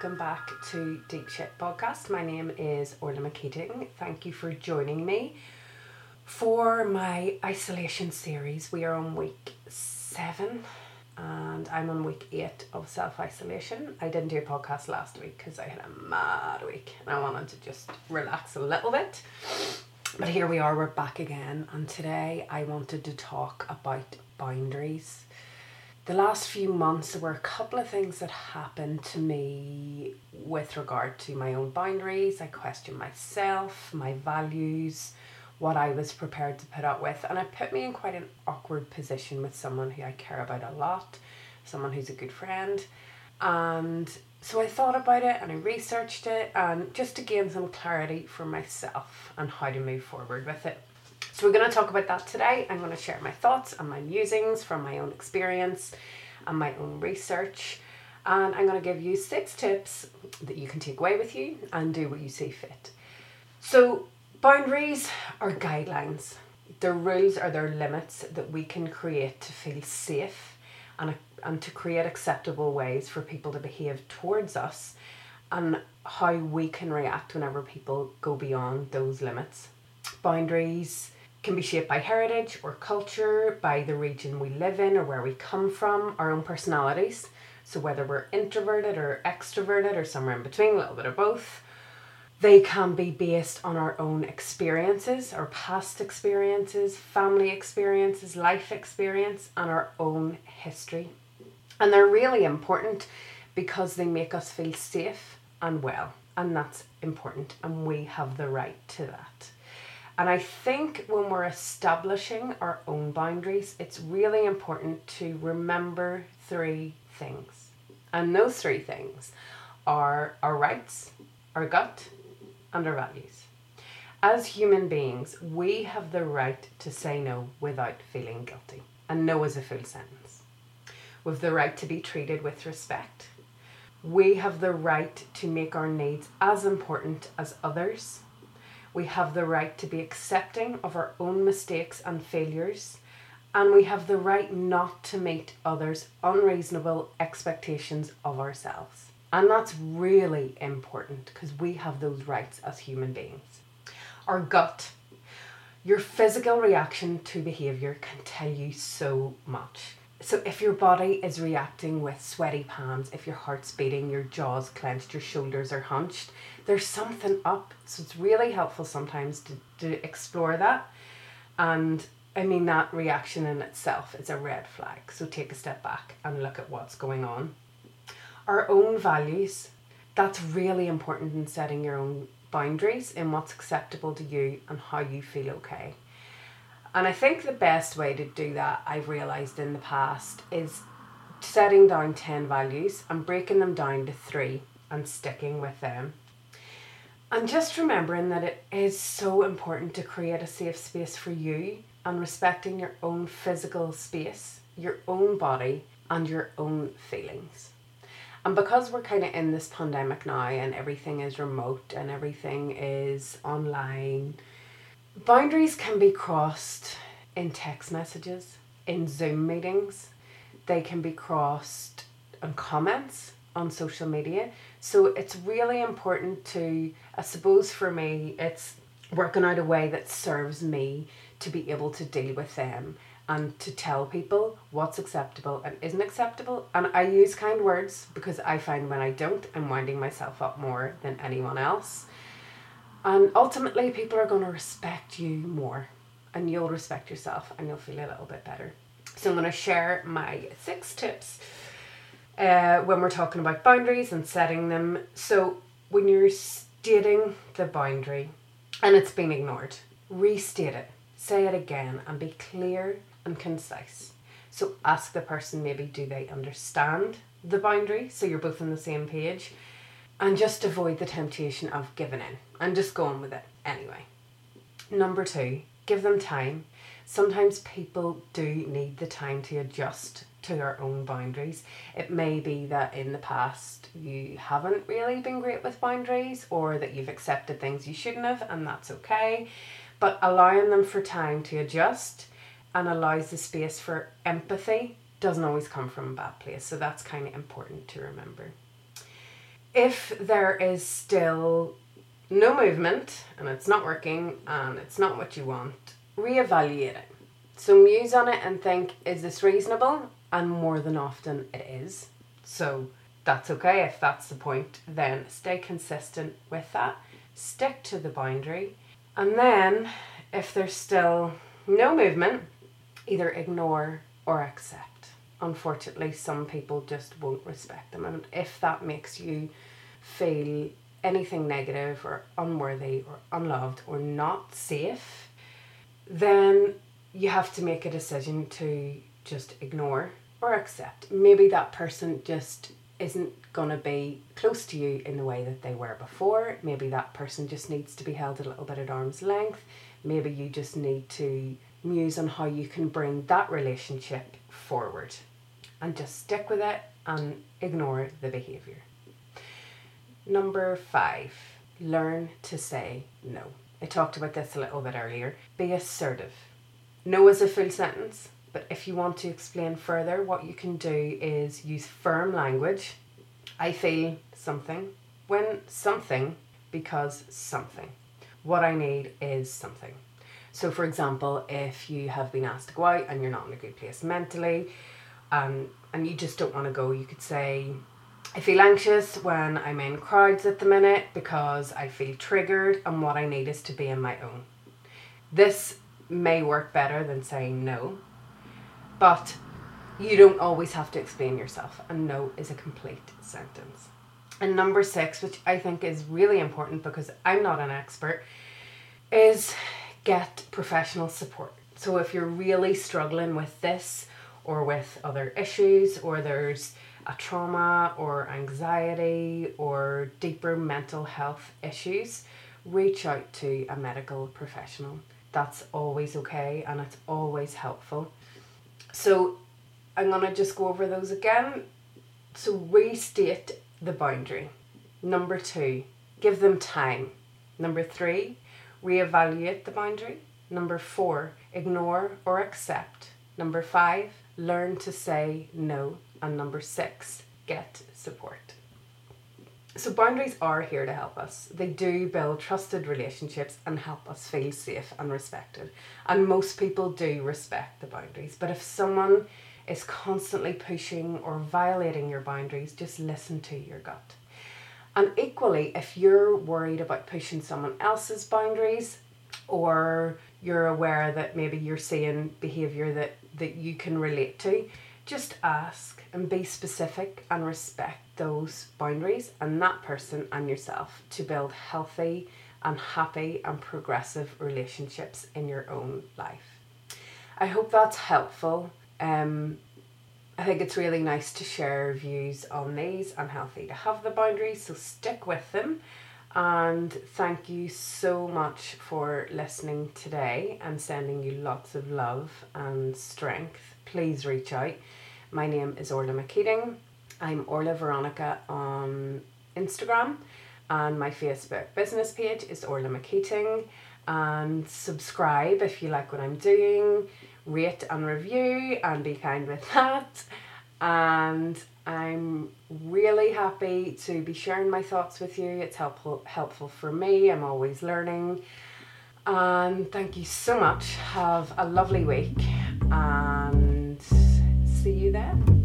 welcome back to Deep Shit Podcast. My name is Orla McKeating. Thank you for joining me for my isolation series. We are on week seven and I'm on week eight of self isolation. I didn't do a podcast last week because I had a mad week and I wanted to just relax a little bit. But here we are, we're back again, and today I wanted to talk about boundaries the last few months there were a couple of things that happened to me with regard to my own boundaries. I questioned myself, my values, what I was prepared to put up with, and it put me in quite an awkward position with someone who I care about a lot, someone who's a good friend. And so I thought about it and I researched it and just to gain some clarity for myself and how to move forward with it. So we're going to talk about that today. I'm going to share my thoughts and my musings from my own experience and my own research. And I'm going to give you six tips that you can take away with you and do what you see fit. So, boundaries are guidelines. The rules are their limits that we can create to feel safe and, and to create acceptable ways for people to behave towards us and how we can react whenever people go beyond those limits. Boundaries can be shaped by heritage or culture, by the region we live in or where we come from, our own personalities. So, whether we're introverted or extroverted or somewhere in between, a little bit of both, they can be based on our own experiences, our past experiences, family experiences, life experience, and our own history. And they're really important because they make us feel safe and well. And that's important, and we have the right to that. And I think when we're establishing our own boundaries, it's really important to remember three things. And those three things are our rights, our gut, and our values. As human beings, we have the right to say no without feeling guilty. And no is a full sentence. We've the right to be treated with respect. We have the right to make our needs as important as others we have the right to be accepting of our own mistakes and failures, and we have the right not to meet others' unreasonable expectations of ourselves. And that's really important because we have those rights as human beings. Our gut, your physical reaction to behaviour can tell you so much. So, if your body is reacting with sweaty palms, if your heart's beating, your jaw's clenched, your shoulders are hunched, there's something up. So, it's really helpful sometimes to, to explore that. And I mean, that reaction in itself is a red flag. So, take a step back and look at what's going on. Our own values, that's really important in setting your own boundaries in what's acceptable to you and how you feel okay. And I think the best way to do that, I've realised in the past, is setting down 10 values and breaking them down to three and sticking with them. And just remembering that it is so important to create a safe space for you and respecting your own physical space, your own body, and your own feelings. And because we're kind of in this pandemic now and everything is remote and everything is online Boundaries can be crossed in text messages, in Zoom meetings, they can be crossed on comments on social media. So it's really important to, I suppose for me, it's working out a way that serves me to be able to deal with them and to tell people what's acceptable and isn't acceptable. And I use kind words because I find when I don't, I'm winding myself up more than anyone else. And ultimately, people are going to respect you more, and you'll respect yourself, and you'll feel a little bit better. So, I'm going to share my six tips uh, when we're talking about boundaries and setting them. So, when you're stating the boundary and it's been ignored, restate it, say it again, and be clear and concise. So, ask the person maybe, do they understand the boundary? So, you're both on the same page and just avoid the temptation of giving in and just going with it anyway. Number two, give them time. Sometimes people do need the time to adjust to their own boundaries. It may be that in the past you haven't really been great with boundaries or that you've accepted things you shouldn't have, and that's okay. But allowing them for time to adjust and allows the space for empathy doesn't always come from a bad place. So that's kind of important to remember if there is still no movement and it's not working and it's not what you want, reevaluate it. So muse on it and think, is this reasonable? And more than often it is. So that's okay if that's the point. Then stay consistent with that. Stick to the boundary. And then if there's still no movement, either ignore or accept. Unfortunately, some people just won't respect them. And if that makes you feel anything negative or unworthy or unloved or not safe, then you have to make a decision to just ignore or accept. Maybe that person just isn't going to be close to you in the way that they were before. Maybe that person just needs to be held a little bit at arm's length. Maybe you just need to muse on how you can bring that relationship forward and just stick with it and ignore the behavior. Number five, learn to say no. I talked about this a little bit earlier. Be assertive. No is a full sentence, but if you want to explain further, what you can do is use firm language. I feel something when something because something. What I need is something. So, for example, if you have been asked to go out and you're not in a good place mentally, um, and you just don't want to go, you could say, I feel anxious when I'm in crowds at the minute because I feel triggered, and what I need is to be in my own. This may work better than saying no, but you don't always have to explain yourself, and no is a complete sentence. And number six, which I think is really important because I'm not an expert, is get professional support. So if you're really struggling with this or with other issues, or there's a trauma or anxiety or deeper mental health issues, reach out to a medical professional. That's always okay and it's always helpful. So I'm going to just go over those again. So restate the boundary. Number two, give them time. Number three, reevaluate the boundary. Number four, ignore or accept. Number five, learn to say no. And number six, get support. So, boundaries are here to help us. They do build trusted relationships and help us feel safe and respected. And most people do respect the boundaries. But if someone is constantly pushing or violating your boundaries, just listen to your gut. And equally, if you're worried about pushing someone else's boundaries or you're aware that maybe you're seeing behavior that, that you can relate to, just ask and be specific and respect those boundaries and that person and yourself to build healthy and happy and progressive relationships in your own life. I hope that's helpful. Um, I think it's really nice to share views on these and healthy to have the boundaries, so stick with them. And thank you so much for listening today and sending you lots of love and strength. Please reach out. My name is Orla McKeating. I'm Orla Veronica on Instagram, and my Facebook business page is Orla McKeating. And subscribe if you like what I'm doing, rate and review, and be kind with that. And I'm really happy to be sharing my thoughts with you. It's helpful helpful for me. I'm always learning. And thank you so much. Have a lovely week and see you then.